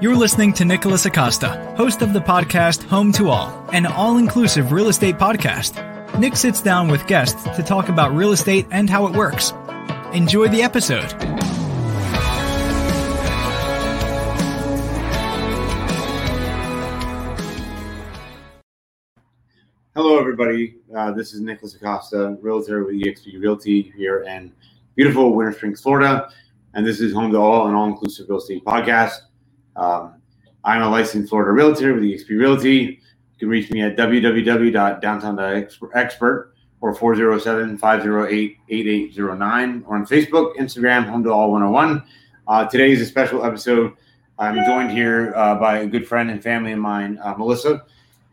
You're listening to Nicholas Acosta, host of the podcast Home to All, an all inclusive real estate podcast. Nick sits down with guests to talk about real estate and how it works. Enjoy the episode. Hello, everybody. Uh, this is Nicholas Acosta, realtor with eXp Realty here in beautiful Winter Springs, Florida. And this is Home to All, an all inclusive real estate podcast. Um, I'm a licensed Florida realtor with eXp Realty. You can reach me at www.downtown.expert or 407 508 8809 or on Facebook, Instagram, Home to All 101. Uh, today is a special episode. I'm joined here uh, by a good friend and family of mine, uh, Melissa,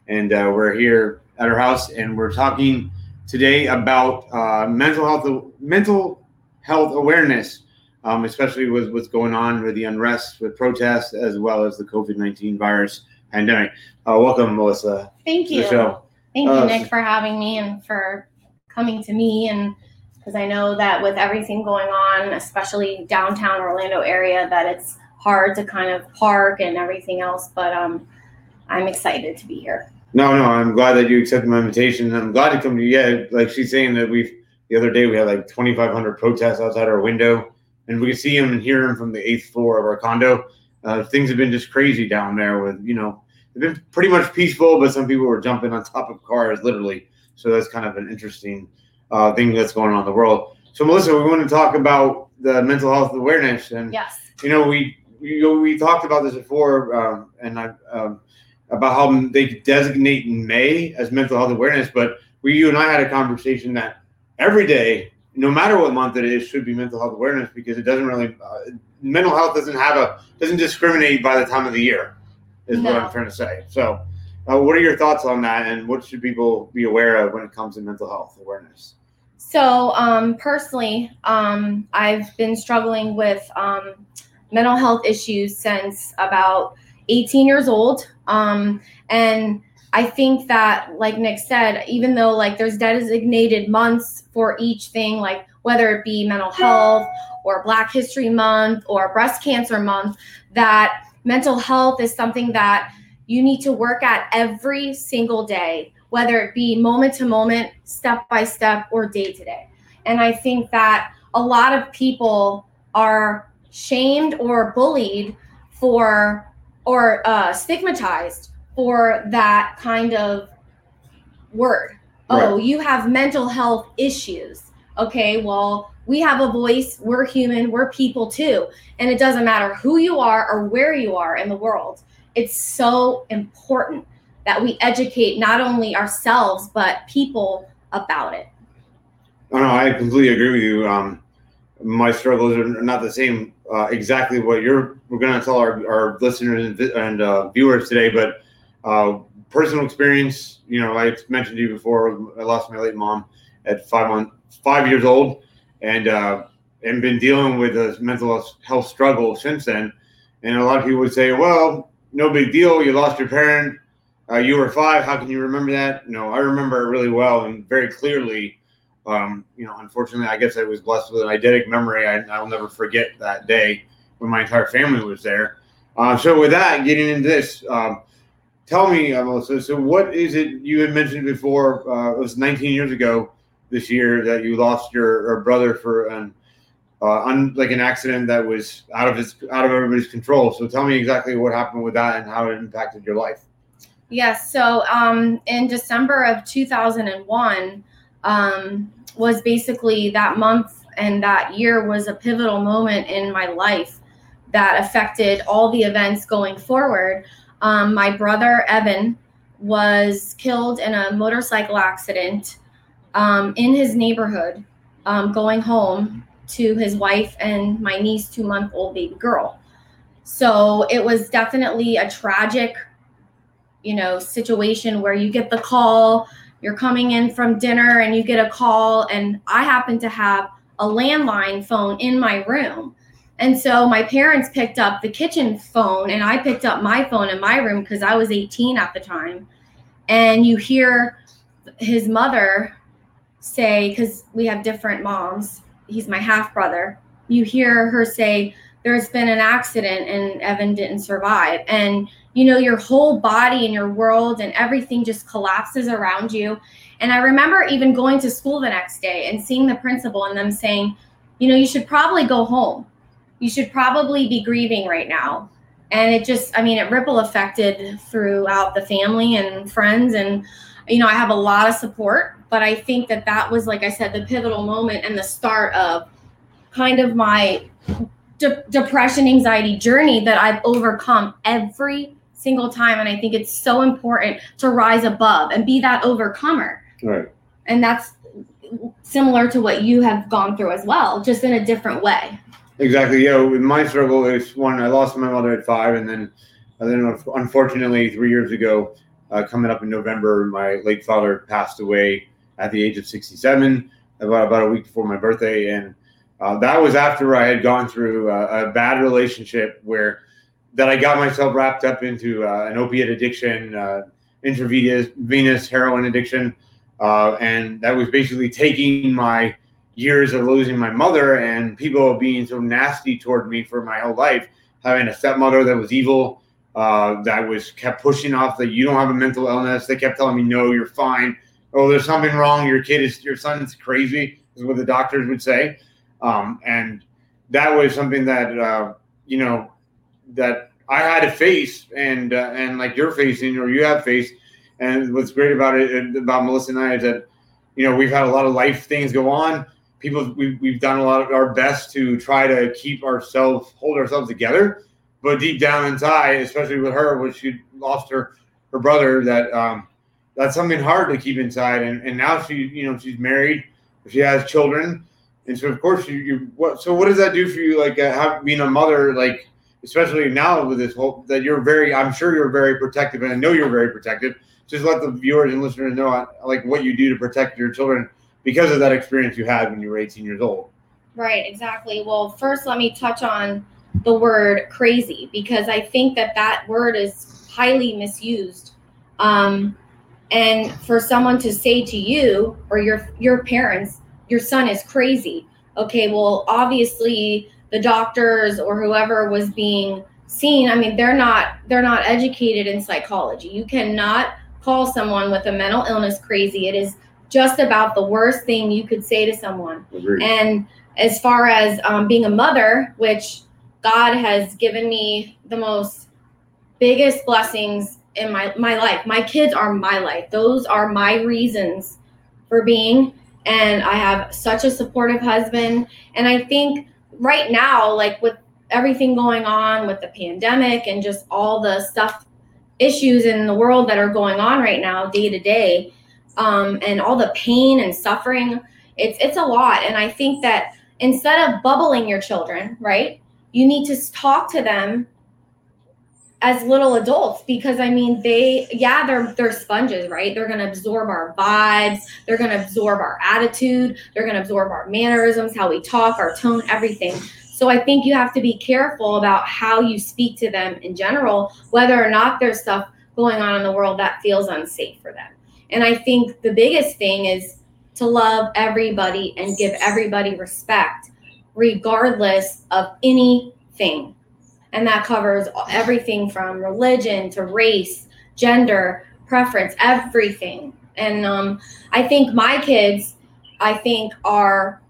and uh, we're here at her house and we're talking today about uh, mental health mental health awareness um, especially with what's going on with the unrest, with protests, as well as the COVID 19 virus pandemic. Uh, welcome, Melissa. Thank you. Thank you, uh, Nick, for having me and for coming to me. And because I know that with everything going on, especially downtown Orlando area, that it's hard to kind of park and everything else. But um, I'm excited to be here. No, no, I'm glad that you accepted my invitation. I'm glad to come to you. Yeah, like she's saying that we've the other day we had like 2,500 protests outside our window and we can see him and hear him from the eighth floor of our condo. Uh, things have been just crazy down there. With you know, they've been pretty much peaceful, but some people were jumping on top of cars, literally. So that's kind of an interesting uh, thing that's going on in the world. So Melissa, we want to talk about the mental health awareness, and yes, you know, we we, we talked about this before, um, and I um, about how they designate May as mental health awareness, but we you and I had a conversation that every day no matter what month it is, should be mental health awareness because it doesn't really uh, mental health doesn't have a doesn't discriminate by the time of the year, is no. what I'm trying to say. So, uh, what are your thoughts on that, and what should people be aware of when it comes to mental health awareness? So, um, personally, um, I've been struggling with um, mental health issues since about 18 years old, um, and I think that, like Nick said, even though like there's designated months for each thing, like whether it be mental health or Black History Month or Breast Cancer Month, that mental health is something that you need to work at every single day, whether it be moment to moment, step by step, or day to day. And I think that a lot of people are shamed or bullied for or uh, stigmatized for that kind of word. Right. Oh, you have mental health issues. Okay, well, we have a voice. We're human. We're people too. And it doesn't matter who you are or where you are in the world. It's so important that we educate not only ourselves, but people about it. Oh, no, I completely agree with you. Um, my struggles are not the same uh, exactly what you're we're going to tell our, our listeners and, and uh, viewers today but uh, personal experience, you know, I mentioned to you before, I lost my late mom at five months, five years old, and uh, and been dealing with a mental health struggle since then. And a lot of people would say, "Well, no big deal. You lost your parent. Uh, you were five. How can you remember that?" No, I remember it really well and very clearly. Um, you know, unfortunately, I guess I was blessed with an eidetic memory. I, I will never forget that day when my entire family was there. Uh, so, with that, getting into this. Um, tell me, Melissa. So, what is it you had mentioned before? Uh, it was 19 years ago this year that you lost your brother for an uh, un, like an accident that was out of his out of everybody's control. So, tell me exactly what happened with that and how it impacted your life. Yes. So, um, in December of 2001, um, was basically that month and that year was a pivotal moment in my life that affected all the events going forward. Um, my brother Evan was killed in a motorcycle accident um, in his neighborhood, um, going home to his wife and my niece, two month old baby girl. So it was definitely a tragic, you know, situation where you get the call, you're coming in from dinner and you get a call, and I happen to have a landline phone in my room. And so my parents picked up the kitchen phone and I picked up my phone in my room because I was 18 at the time. And you hear his mother say, because we have different moms, he's my half brother. You hear her say, there's been an accident and Evan didn't survive. And, you know, your whole body and your world and everything just collapses around you. And I remember even going to school the next day and seeing the principal and them saying, you know, you should probably go home. You should probably be grieving right now. And it just, I mean, it ripple affected throughout the family and friends. And, you know, I have a lot of support, but I think that that was, like I said, the pivotal moment and the start of kind of my de- depression, anxiety journey that I've overcome every single time. And I think it's so important to rise above and be that overcomer. Right. And that's similar to what you have gone through as well, just in a different way. Exactly. Yeah. My struggle is one. I lost my mother at five, and then, and then unfortunately, three years ago, uh, coming up in November, my late father passed away at the age of 67, about about a week before my birthday, and uh, that was after I had gone through a, a, bad relationship where that I got myself wrapped up into uh, an opiate addiction, uh, intravenous venous heroin addiction, uh, and that was basically taking my years of losing my mother and people being so nasty toward me for my whole life, having a stepmother that was evil, uh, that was kept pushing off that you don't have a mental illness. They kept telling me, no, you're fine. Oh, there's something wrong. Your kid is, your son's crazy, is what the doctors would say. Um, and that was something that, uh, you know, that I had to face and, uh, and like you're facing or you have faced. And what's great about it, about Melissa and I is that, you know, we've had a lot of life things go on. People, we've, we've done a lot of our best to try to keep ourselves, hold ourselves together. But deep down inside, especially with her, when she lost her, her brother, that, um, that's something hard to keep inside. And, and now she, you know, she's married, she has children and so of course you, you what so what does that do for you like uh, have, being a mother like especially now with this whole that you're very i'm sure you're very protective and i know you're very protective just let the viewers and listeners know uh, like what you do to protect your children because of that experience you had when you were 18 years old right exactly well first let me touch on the word crazy because i think that that word is highly misused um, and for someone to say to you or your your parents your son is crazy. Okay, well, obviously the doctors or whoever was being seen, I mean, they're not they're not educated in psychology. You cannot call someone with a mental illness crazy. It is just about the worst thing you could say to someone. Agreed. And as far as um, being a mother, which God has given me the most biggest blessings in my my life. My kids are my life. Those are my reasons for being and I have such a supportive husband. And I think right now, like with everything going on with the pandemic and just all the stuff, issues in the world that are going on right now, day to day, um, and all the pain and suffering, it's it's a lot. And I think that instead of bubbling your children, right, you need to talk to them as little adults because I mean they yeah they're they're sponges right? They're to absorb our vibes. They're to absorb our attitude. They're to absorb our mannerisms how we talk our tone everything. So I think you have to be careful about how you speak to them in general whether or not there's stuff going on in the world that feels unsafe for them and I think the biggest thing is to love everybody and give everybody respect regardless of anything and that covers everything from religion to race, gender, preference, everything. And um, I think my kids, I think, are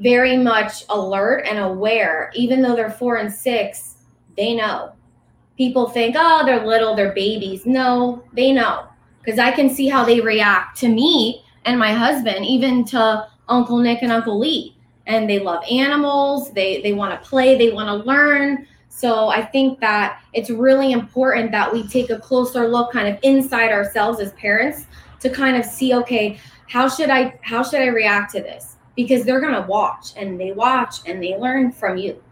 very much alert and aware. Even though they're four and six, they know. People think, oh, they're little, they're babies. No, they know. Because I can see how they react to me and my husband, even to Uncle Nick and Uncle Lee. And they love animals, they, they want to play, they want to learn. So I think that it's really important that we take a closer look kind of inside ourselves as parents to kind of see okay, how should I how should I react to this? Because they're to watch and they watch and they learn from you.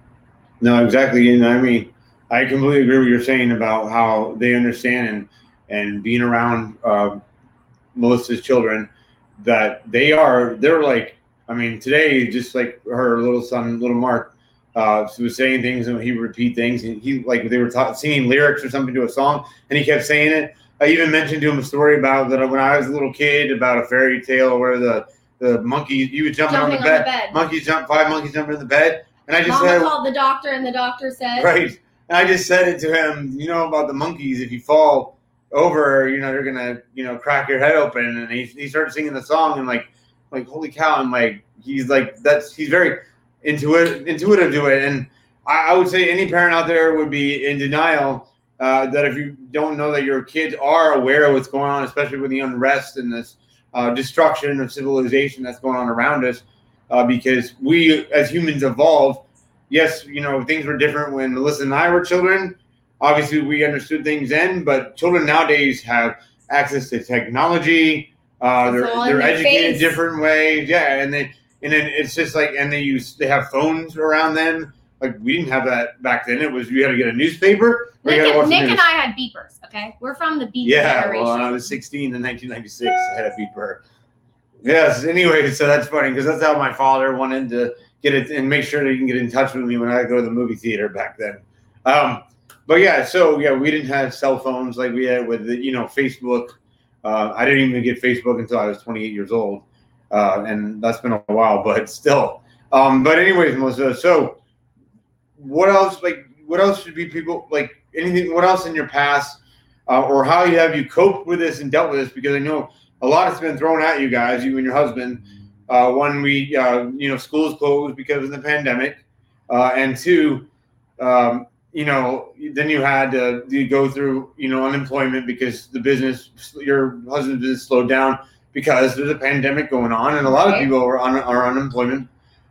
No, exactly. And I mean, I completely agree with you're saying about how they understand and and being around uh, Melissa's children that they are they're like I mean today just like her little son little Mark uh, he was saying things and he would repeat things and he like they were ta- singing lyrics or something to a song and he kept saying it. I even mentioned to him a story about that when I was a little kid about a fairy tale where the the monkey you would jump on the bed, the bed, monkeys jump five monkeys jump in the bed And I just Mama said, called the doctor, and the doctor said, right. And I just said it to him. You know about the monkeys? If you fall over, you know they're gonna, you know, crack your head open. And he, he started singing the song, and like, like holy cow! I'm like, he's like, that's he's very intuitive, intuitive to it. And I, I would say any parent out there would be in denial uh, that if you don't know that your kids are aware of what's going on, especially with the unrest and this uh, destruction of civilization that's going on around us, uh, because we as humans evolve. Yes, you know things were different when Melissa and I were children. Obviously, we understood things then, but children nowadays have access to technology. Uh, they're they're educated face. different ways. Yeah, and then and then it's just like and they use they have phones around them. Like we didn't have that back then. It was you had to get a newspaper. Nick, had to watch and, Nick and I had beepers. Okay, we're from the beeper Yeah, generation. well, I was 16 in 1996. I had a beeper. Yes. Anyway, so that's funny because that's how my father wanted to get it and make sure that he can get in touch with me when I go to the movie theater back then. Um, but yeah, so yeah, we didn't have cell phones like we had with the, you know Facebook. Uh, I didn't even get Facebook until I was 28 years old, uh, and that's been a while, but still. Um, but anyways, Melissa, so what else? Like, what else should be people like? Anything? What else in your past, uh, or how you have you coped with this and dealt with this? Because I know a lot has been thrown at you guys, you and your husband. Uh, one, we uh, you know schools closed because of the pandemic, uh, and two, um, you know, then you had to you go through you know unemployment because the business, your husband's business slowed down because there's a pandemic going on, and a lot of people are on are unemployment.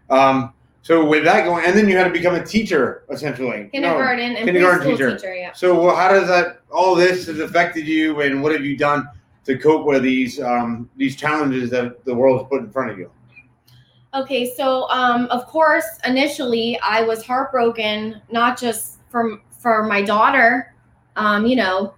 Um, so with that going, and then you had to become a teacher essentially. No. kindergarten and kindergarten teacher. teacher. Yeah. So well, how does that all this has affected you, and what have you done to cope with these um, these challenges that the world has put in front of you? Okay, so um, of course, initially I was heartbroken, not just from for my daughter, um, you know,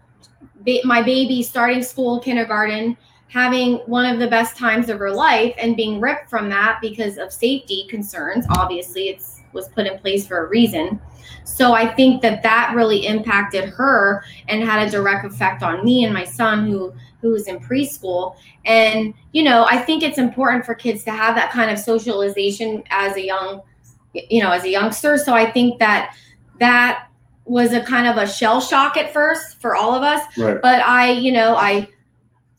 ba- my baby starting school, kindergarten, having one of the best times of her life, and being ripped from that because of safety concerns. Obviously, it's was put in place for a reason. So I think that that really impacted her and had a direct effect on me and my son, who who was in preschool. And, you know, I think it's important for kids to have that kind of socialization as a young, you know, as a youngster. So I think that that was a kind of a shell shock at first for all of us. Right. But I, you know, I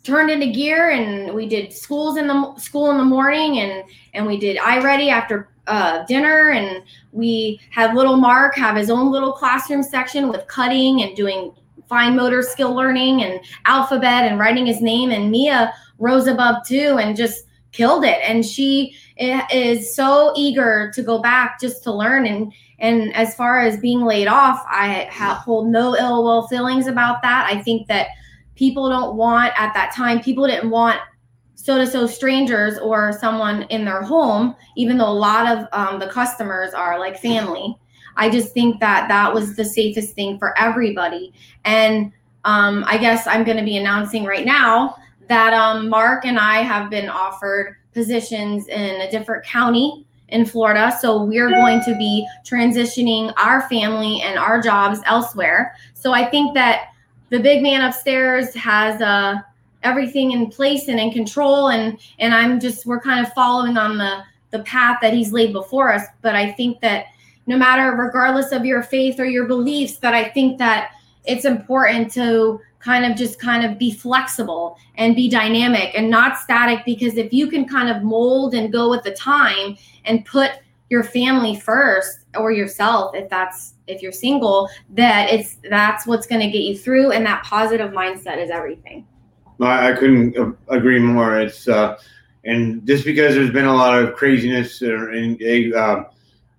turned into gear and we did schools in the school in the morning and and we did i-Ready after uh, dinner and we had little Mark have his own little classroom section with cutting and doing fine motor skill learning and alphabet and writing his name and Mia rose above too and just killed it. And she is so eager to go back just to learn. And and as far as being laid off I hold no ill will feelings about that. I think that people don't want at that time people didn't want so to so strangers or someone in their home even though a lot of um, the customers are like family. I just think that that was the safest thing for everybody. And um, i guess i'm going to be announcing right now that um, mark and i have been offered positions in a different county in florida. So we're going to be transitioning our family and our jobs elsewhere. So i think that the big man upstairs has uh, everything in place and in control and and i'm just we're kind of following on the the path that he's laid before us. But i think that no matter regardless of your faith or your beliefs that i think that it's important to kind of just kind of be flexible and be dynamic and not static because if you can kind of mold and go with the time and put your family first or yourself if that's if you're single that it's that's what's going to get you through and that positive mindset is everything I, couldn't agree more. It's uh, and just because there's been a lot of craziness and a uh,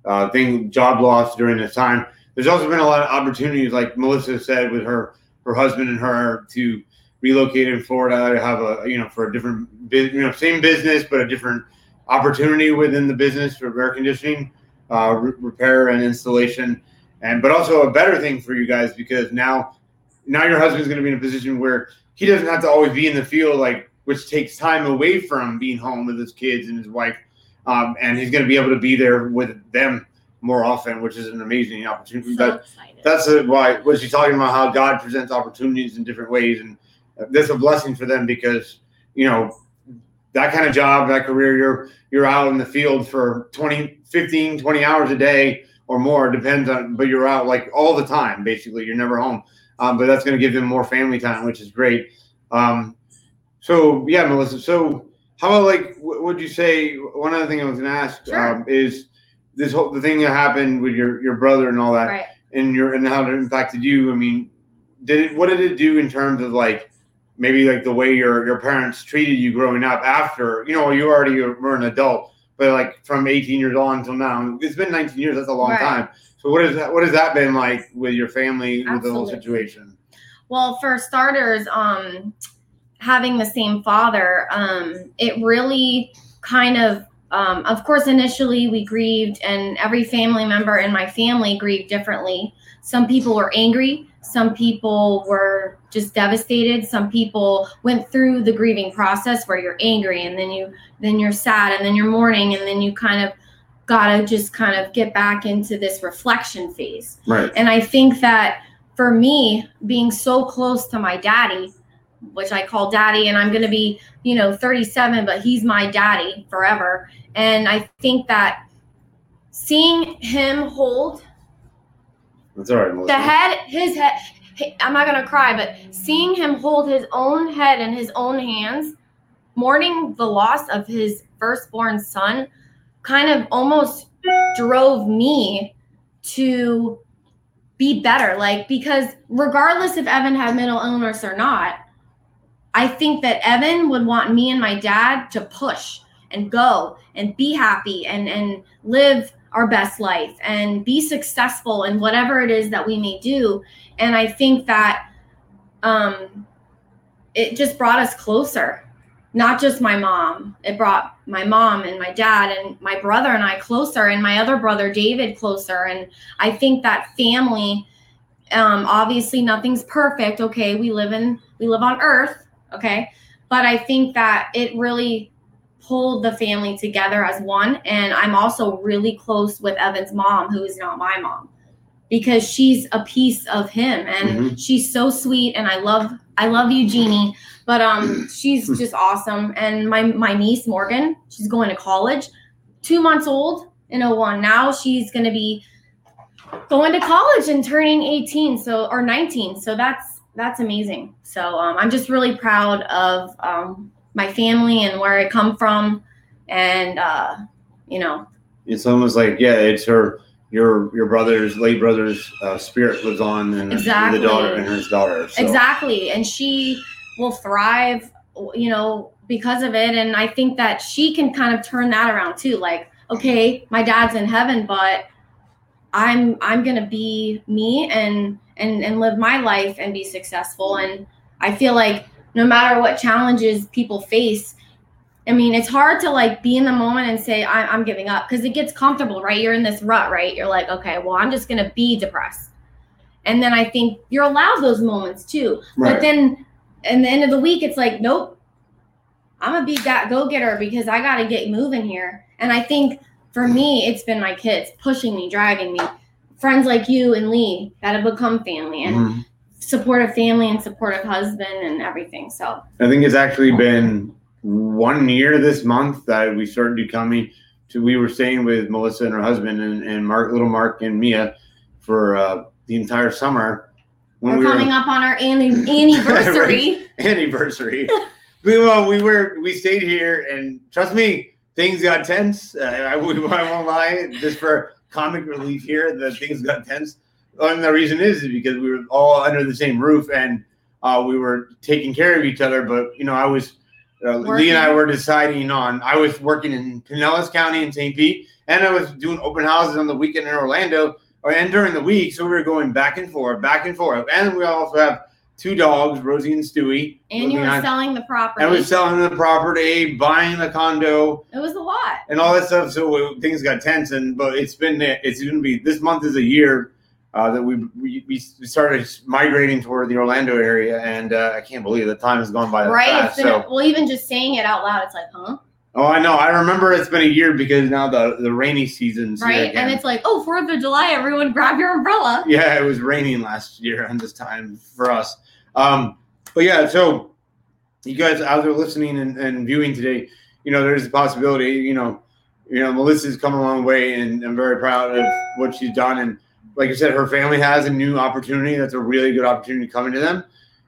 uh, thing job loss during this time, there's also been a lot of opportunities, like Melissa said, with her her husband and her to relocate in Florida to have a you know for a different you know same business but a different opportunity within the business for air conditioning, uh, re- repair and installation, and but also a better thing for you guys because now now your husband's going to be in a position where he doesn't have to always be in the field, like which takes time away from being home with his kids and his wife, um, and he's going to be able to be there with them more often, which is an amazing opportunity. so But that's a, why was she talking about how God presents opportunities in different ways, and that's a blessing for them because you know that kind of job, that career, you're you're out in the field for 20, 15, 20 hours a day or more, depends on, but you're out like all the time, basically. You're never home. Um, but that's going to give them more family time, which is great. Um, so yeah, Melissa. So how about like, what would you say? One other thing I was going to ask Sure. um, is this whole the thing that happened with your your brother and all that, Right. and your and how it impacted you. I mean, did it? What did it do in terms of like maybe like the way your your parents treated you growing up after you know you already were an adult, but like from 18 years on until now, it's been 19 years. That's a long Right. time. So what is that? What has that been like with your family with the whole situation? Well, for starters, um, having the same father, um, it really kind of, um, of course, initially we grieved, and every family member in my family grieved differently. Some people were angry, some people were just devastated. Some people went through the grieving process where you're angry, and then you then you're sad, and then you're mourning, and then you kind of gotta just kind of get back into this reflection phase. Right. And I think that for me, being so close to my daddy, which I call daddy, and I'm going to be, you know, 37, but he's my daddy forever. And I think that seeing him hold That's all right, Melissa. the head, his head, I'm not going to cry, but seeing him hold his own head in his own hands, mourning the loss of his firstborn son, kind of almost drove me to be better. Like, because regardless if Evan had mental illness or not, I think that Evan would want me and my dad to push and go and be happy and and live our best life and be successful in whatever it is that we may do. And I think that um, it just brought us closer. Not just my mom. It brought my mom and my dad and my brother and I closer, and my other brother David closer. And I think that family. Um, obviously, nothing's perfect. Okay, we live in we live on Earth. Okay, but I think that it really pulled the family together as one. And I'm also really close with Evan's mom, who is not my mom, because she's a piece of him and she's so sweet. And I love, I love you, Jeannie. But um, she's just awesome. And my my niece Morgan, she's going to college, two months old in 01. Now she's gonna be going to college and turning 18, so or 19. So that's that's amazing. So um, I'm just really proud of um, my family and where I come from, and uh, you know, It's almost like yeah, it's her your your brother's late brother's uh, spirit lives on and Exactly. the daughter and his daughter. So. exactly. And she will thrive, you know, because of it. And I think that she can kind of turn that around too. Like, okay, my dad's in heaven, but I'm I'm gonna be me and and and live my life and be successful. And I feel like no matter what challenges people face, I mean, it's hard to like be in the moment and say I, I'm giving up because it gets comfortable, right? You're in this rut, right? You're like, okay, well, I'm just gonna be depressed, and then I think you're allowed those moments too. Right. But then, in the end of the week, it's like, nope, I'm gonna be that go getter because I gotta get moving here. And I think for me, it's been my kids pushing me, dragging me, friends like you and Lee that have become family, and Mhm. supportive family and supportive husband and everything. So I think it's actually been one year this month that we started becoming to we were staying with Melissa and her husband and, and Mark little Mark and Mia for uh, the entire summer when we're we coming were up on our anni- anniversary. anniversary. we well we were we stayed here and trust me things got tense. Uh, I, I won't lie just for comic relief here that things got tense. And the reason is, is because we were all under the same roof and uh, we were taking care of each other. But you know, I was uh, Lee and I were deciding on. I was working in Pinellas County in St. Pete, and I was doing open houses on the weekend in Orlando, or and during the week. So we were going back and forth, back and forth. And we also have two dogs, Rosie and Stewie. and you were on- selling the property. I was selling the property, buying the condo, it was a lot. and all that stuff. So things got tense, and but it's been it's going to be this month is a year uh, that we, we we started migrating toward the Orlando area, and uh, I can't believe the time has gone by Right? fast. It's been, So well, even just saying it out loud, it's like, huh? oh, I know. I remember it's been a year because now the the rainy season's here Right? And it's like, oh, Fourth of July, everyone grab your umbrella. yeah, it was raining last year on this time for us. Um, but yeah, so you guys out there listening and, and viewing today, you know, there's a possibility, you know, you know, Melissa's come a long way, and I'm very proud of what she's done. And like I said, her family has a new opportunity. That's a really good opportunity coming to them.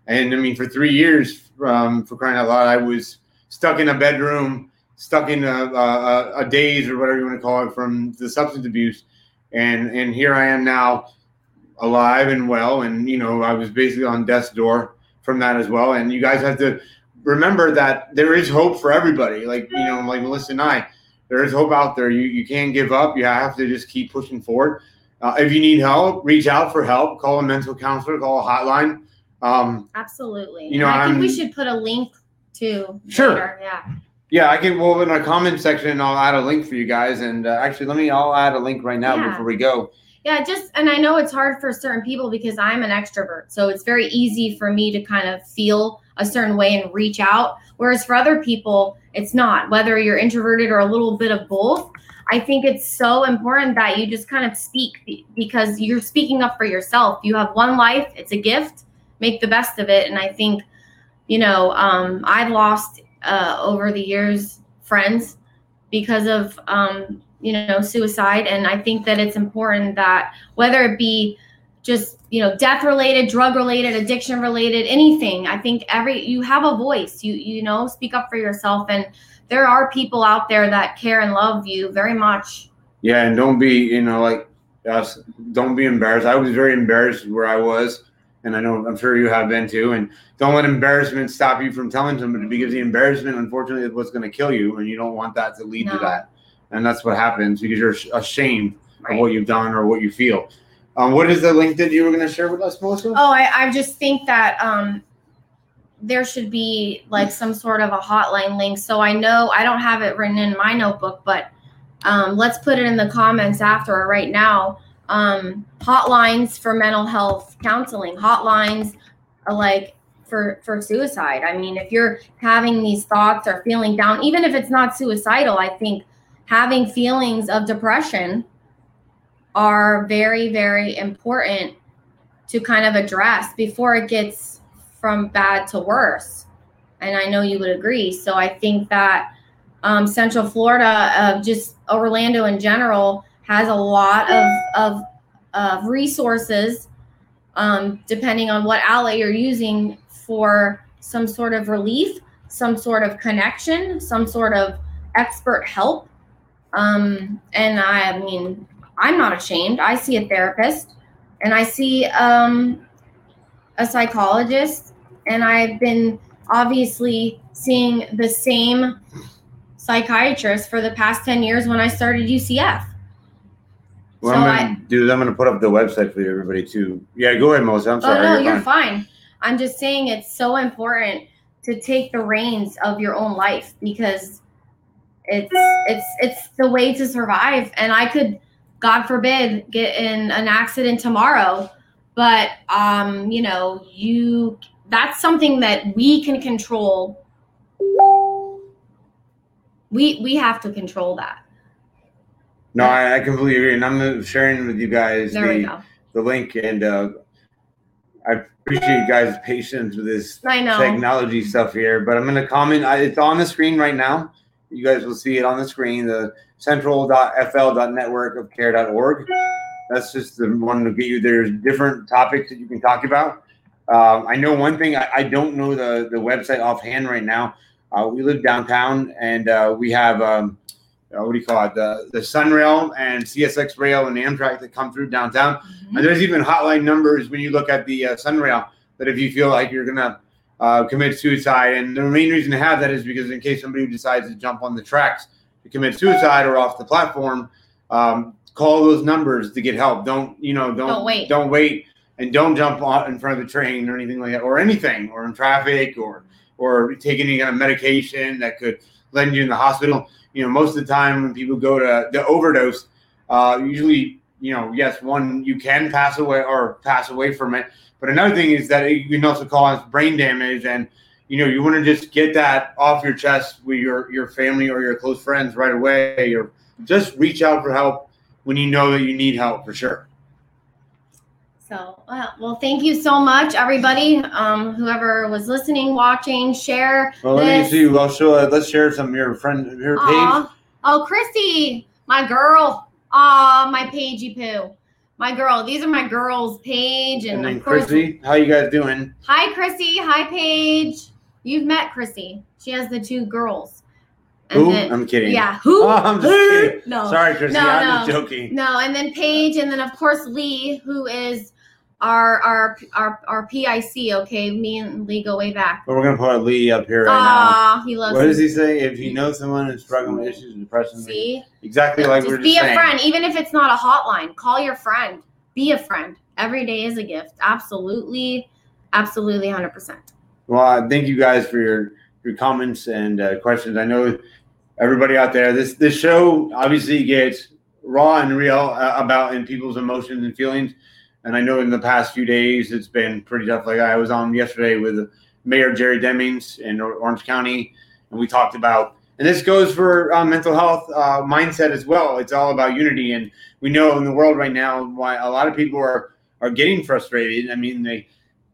And I mean, for three years, um, for crying out loud, I was stuck in a bedroom, stuck in a, a, a daze or whatever you want to call it from the substance abuse. And and here I am now, alive and well. And you know, I was basically on death's door from that as well. And you guys have to remember that there is hope for everybody. Like you know, like Melissa and I, there is hope out there. You you can't give up. You have to just keep pushing forward. Uh, if you need help, reach out for help. Call a mental counselor. Call a hotline. Um, Absolutely. You know, And I think I'm- we should put a link to Sure. later. Yeah. yeah, I can. Well, in our comment section, I'll add a link for you guys. And uh, actually, let me. I'll add a link right now Yeah. before we go. Yeah, just and I know it's hard for certain people because I'm an extrovert. So it's very easy for me to kind of feel a certain way and reach out. Whereas for other people, it's not. Whether you're introverted or a little bit of both, I think it's so important that you just kind of speak because you're speaking up for yourself. You have one life, it's a gift. Make the best of it. And I think, you know, um, I've lost uh, over the years friends because of um, you know suicide and i think that it's important that whether it be just you know death related drug related addiction related anything i think every you have a voice you you know speak up for yourself and there are people out there that care and love you very much Yeah, and don't be, you know, like us. Don't be embarrassed. I was very embarrassed where I was, and I know I'm sure you have been too. And don't let embarrassment stop you from telling somebody because the embarrassment, unfortunately, is what's going to kill you, and you don't want that to lead to that. And that's what happens because you're ashamed right. of what you've done or what you feel. Um, what is the link that you were going to share with us, Melissa? oh i i just think that um there should be like some sort of a hotline link. So i know i don't have it written in my notebook but um, let's put it in the comments after or right now. Um, hotlines for mental health counseling. Hotlines are like for for suicide. I mean if you're having these thoughts or feeling down even if it's not suicidal i think having feelings of depression are very very important to kind of address before it gets from bad to worse. And i know you would agree. So i think that um, central florida uh, just orlando in general has a lot of of, of resources um, depending on what outlet you're using for some sort of relief some sort of connection some sort of expert help um, and i mean i'm not ashamed i see a therapist and I see um, a psychologist, and I've been obviously seeing the same psychiatrist for the past 10 years when I started UCF. Well, so I'm I- gonna do. I'm gonna put up the website for you, everybody too. Yeah, go ahead, Melissa. I'm sorry. oh, no, you're you're fine. fine. I'm just saying it's so important to take the reins of your own life because it's it's it's the way to survive and i could god forbid get in an accident tomorrow but um you know you that's something that we can control we we have to control that No, I, I completely agree, and I'm sharing with you guys there the, the link, and uh, I appreciate you guys' patience with this technology stuff here. But I'm going to comment. I, it's on the screen right now. You guys will see it on the screen. The central.fl.network of care.org. That's just the one to get you. There's different topics that you can talk about. Um, I know one thing. I, I don't know the the website offhand right now. Uh, we live downtown, and uh, we have um, uh, what do you call it? The the Sunrail and CSX Rail and Amtrak that come through downtown. Mhm. And there's even hotline numbers when you look at the uh, Sunrail that if you feel like you're gonna uh, commit suicide, and the main reason to have that is because in case somebody decides to jump on the tracks to commit suicide or off the platform, um, call those numbers to get help. Don't you know? Don't Don't wait. Don't wait, and don't jump on in front of the train or anything like that, or anything, or in traffic, or or take any kind of medication that could land you in the hospital. You know, most of the time when people go to the overdose, uh, usually, you know, yes, one you can pass away or pass away from it, but another thing is that you can also cause brain damage, and you know, you want to just get that off your chest with your your family or your close friends right away, or just reach out for help when you know that you need help for sure. So, uh, well, thank you so much, everybody. Um, whoever was listening, watching, share. Well, let me see. Well, show, uh, let's share some of your friend your page. Oh, Christy, my girl. Aw, my pagey poo. My girl. These are my girls' Paige And, And then course, Chrissy, how you guys doing? hi, Chrissy. Hi, Paige. You've met Chrissy. She has the two girls. And Who? then- I'm kidding. yeah, who? Oh, I'm just kidding. No. Sorry, Chrissy. No, I'm no. just joking. No, and then Paige, and then of course Lee, who is our our our our PIC. Okay, me and Lee go way back. But we're gonna put Lee up here right Ah, he now. loves. What me. does he say? If you know someone who's struggling with issues, and depression, See, exactly like we just be just a saying. friend, even if it's not a hotline. Call your friend. Be a friend. Every day is a gift. Absolutely, absolutely, hundred percent. Well, uh, thank you guys for your your comments and uh, questions. I know everybody out there. This this show obviously gets raw and real uh, about in people's emotions and feelings. And I know in the past few days it's been pretty tough. Like I was on yesterday with Mayor Jerry Demings in Orange County, and we talked about. And this goes for uh, mental health uh, mindset as well. It's all about unity, and we know in the world right now why a lot of people are are getting frustrated. I mean, they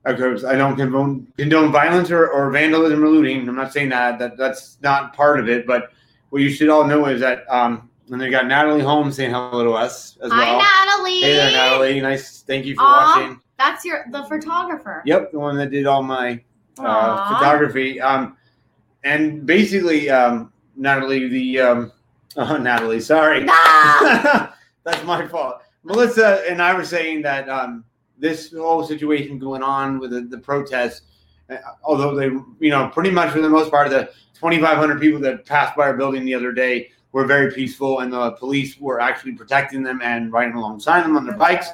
of course, I don't condone, condone violence or, or vandalism or looting. I'm not saying that, that that's not part of it. But what you should all know is that, um, and they got Natalie Holmes saying hello to us as well. Hi, Natalie. Hey there, Natalie. Nice. Thank you for Aw. watching. That's your the photographer. Yep, the one that did all my uh, photography. Um, and basically, um, Natalie, the um, oh, Natalie, sorry. Ah! That's my fault. Melissa and I were saying that um, this whole situation going on with the, the protests, uh, although they, you know, pretty much for the most part, the 2,500 people that passed by our building the other day were very peaceful, and the police were actually protecting them and riding alongside them on their bikes.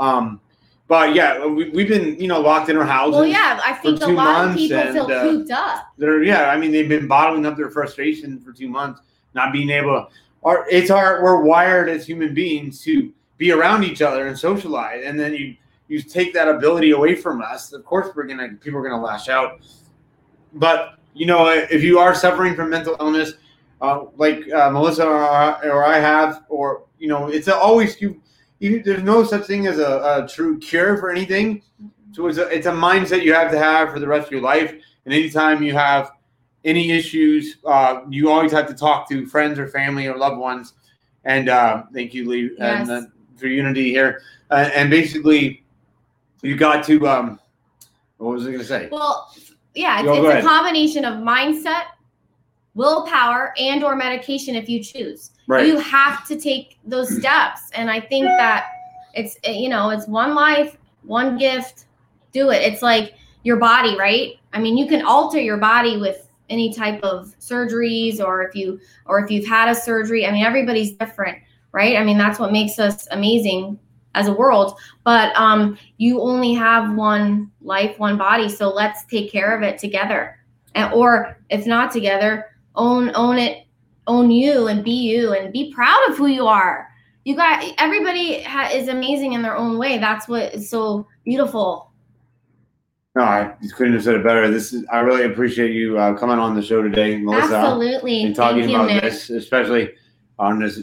Um, but yeah, we, we've been, you know, locked in our houses. Well, yeah, I think a two lot of months people and, feel uh, cooped up. they're yeah i mean they've been bottling up their frustration for two months not being able to or it's our we're wired as human beings to be around each other and socialize and then you you take that ability away from us of course we're gonna people are gonna lash out but you know if you are suffering from mental illness uh, like uh, melissa or, I- or i have or you know it's always you, you there's no such thing as a, a true cure for anything so it's a, it's a mindset you have to have for the rest of your life and anytime you have any issues, uh, you always have to talk to friends or family or loved ones. And uh, thank you, Lee, and uh, for unity here. Uh, and basically, you got to. Um, what was I going to say? Well, yeah, it's, it's a combination of mindset, willpower, and or medication if you choose. Right. You have to take those steps, and I think that it's you know it's one life, one gift. Do it. It's like your body, right? I mean, you can alter your body with any type of surgeries, or if you or if you've had a surgery. I mean, everybody's different, right? I mean, that's what makes us amazing as a world. But um, you only have one life, one body, so let's take care of it together. And, or if not together, own own it, own you, and be you, and be proud of who you are. You got everybody ha- is amazing in their own way. That's what is so beautiful. No, I just couldn't have said it better. This is. I really appreciate you uh, coming on the show today, Melissa, Absolutely. and talking Thank about Nick. this, especially on this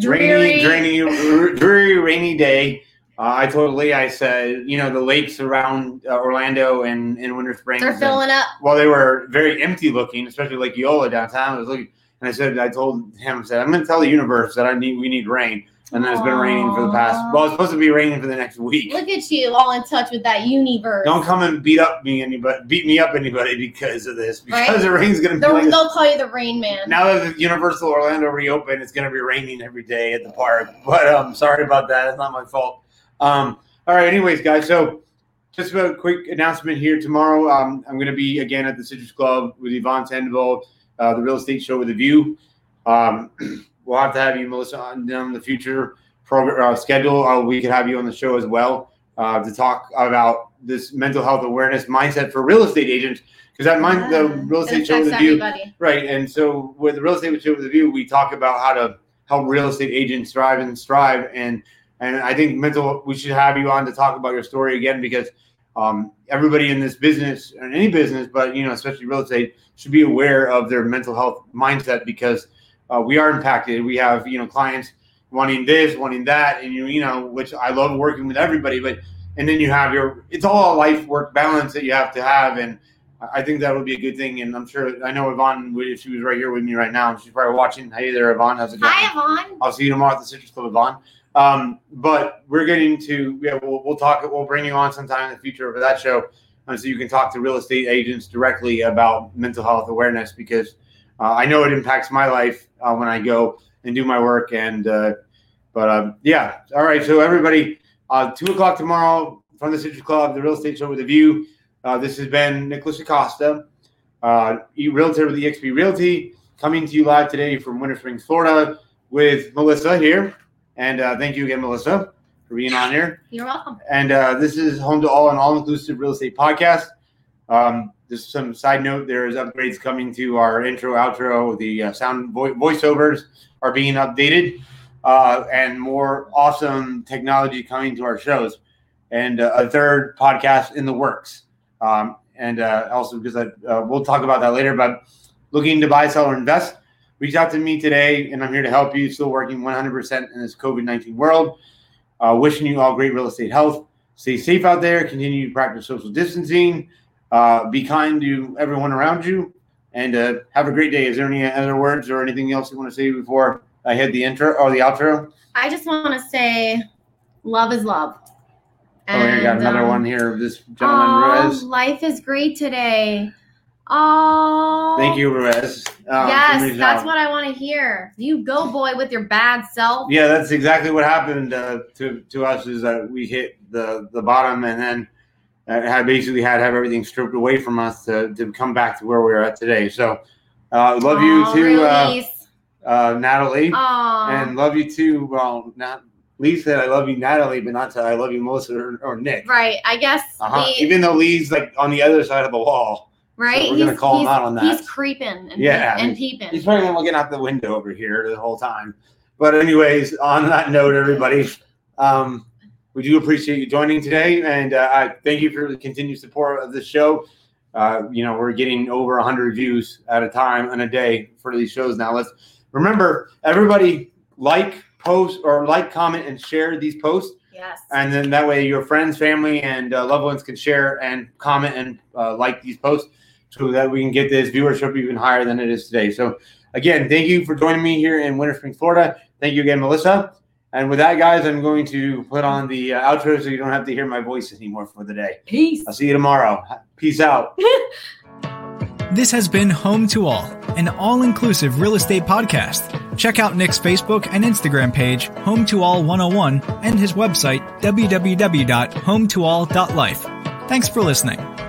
Dreary. rainy, dreary, dreary, rainy day. Uh, I told Lee, I said, you know, the lakes around uh, Orlando and in Winter Springs. They're filling up. well, they were very empty looking, especially like Eola downtown. I was looking, and I said, I told him, I said, I'm going to tell the universe that I need, we need rain, and then it's been raining for the past. Well, it's supposed to be raining for the next week. Look at you, all in touch with that universe. Don't come and beat up me anybody, beat me up anybody because of this, because Right. the rain's going to be They'll, like they'll call you the Rain Man. Now that the Universal Orlando reopened, it's going to be raining every day at the park. But um, sorry about that. It's not my fault. Um, all right. Anyways, guys. So just a quick announcement here. Tomorrow, um, I'm going to be again at the Citrus Club with Yvonne Sandoval, uh, the real estate show with a view. Um, we'll have to have you, Melissa, on down the future program uh, schedule. Uh, we could have you on the show as well uh, to talk about this mental health awareness mindset for real estate agents. Because that mind, the Ah, real estate show with a view, everybody. Right. And so with the real estate show with the view, we talk about how to help real estate agents thrive and strive. And and I think mental we should have you on to talk about your story again because um, everybody in this business and any business, but you know, especially real estate, should be aware of their mental health mindset because uh, we are impacted. We have, you know, clients wanting this, wanting that, and you, you know, which I love working with everybody, but and then you have your it's all a life work balance that you have to have and I think that would be a good thing, and I'm sure I know Yvonne. If she was right here with me right now, she's probably watching. Hey there, Yvonne. How's it going? Hi, Yvonne. I'll see you tomorrow at the Citrus Club, Yvonne. Um, but we're getting to yeah, we'll, we'll talk. We'll bring you on sometime in the future for that show, and so you can talk to real estate agents directly about mental health awareness because uh, I know it impacts my life uh, when I go and do my work. And uh, but um, yeah, all right. So everybody, uh, two o'clock tomorrow from the Citrus Club, the real estate show with a view. Uh, this has been Nicholas Acosta, uh, realtor with eXp Realty, coming to you live today from Winter Springs, Florida, with Melissa here. And uh, thank you again, Melissa, for being on here. You're welcome. And uh, this is Home to All, an all-inclusive real estate podcast. Um, just some side note: there is upgrades coming to our intro, outro. The uh, sound vo- voiceovers are being updated, uh, and more awesome technology coming to our shows, and uh, a third podcast in the works. Um, and uh, also because I, uh, we'll talk about that later. But looking to buy, sell, or invest, reach out to me today, and I'm here to help you. Still working 100% in this COVID 19 world. Uh, wishing you all great real estate health. Stay safe out there. Continue to practice social distancing. Uh, be kind to everyone around you, and uh, have a great day. Is there any other words or anything else you want to say before I hit the intro or the outro? I just want to say, love is love. oh, here you got another um, one here. This gentleman, Oh, life is great today. Oh, Thank you, Ruiz. um, yes, that's what I want to hear. You go, boy, with your bad self. Yeah, that's exactly what happened uh, to to us. Is that we hit the the bottom and then uh, had basically had to have everything stripped away from us to, to come back to where we are at today. So, uh, love you Aw, too, uh, uh, Natalie, and love you too. Well, not Lee said I love you, Natalie, but not to I love you, Melissa or, or Nick. right, I guess. Uh-huh. the- Even though Lee's like on the other side of the wall, right, we're gonna call him he's, out on that. He's creeping and, Yeah, and he's peeping. probably looking out the window over here the whole time. But anyways, on that note, everybody, um, we do appreciate you joining today, and uh, I thank you for the continued support of the show. Uh, you know, we're getting over 100 views at a time and a day for these shows now. Let's remember, everybody like, post, or like, comment, and share these posts, yes. and then that way your friends, family, and uh, loved ones can share and comment and uh, like these posts, so that we can get this viewership even higher than it is today. So, again, thank you for joining me here in Winter Springs, Florida. Thank you again, Melissa. And with that, guys, I'm going to put on the uh, outro so you don't have to hear my voice anymore for the day. Peace. I'll see you tomorrow. Peace out. This has been Home to All, an all inclusive real estate podcast. Check out Nick's Facebook and Instagram page, Home to All 101, and his website, www.hometoall.life. Thanks for listening.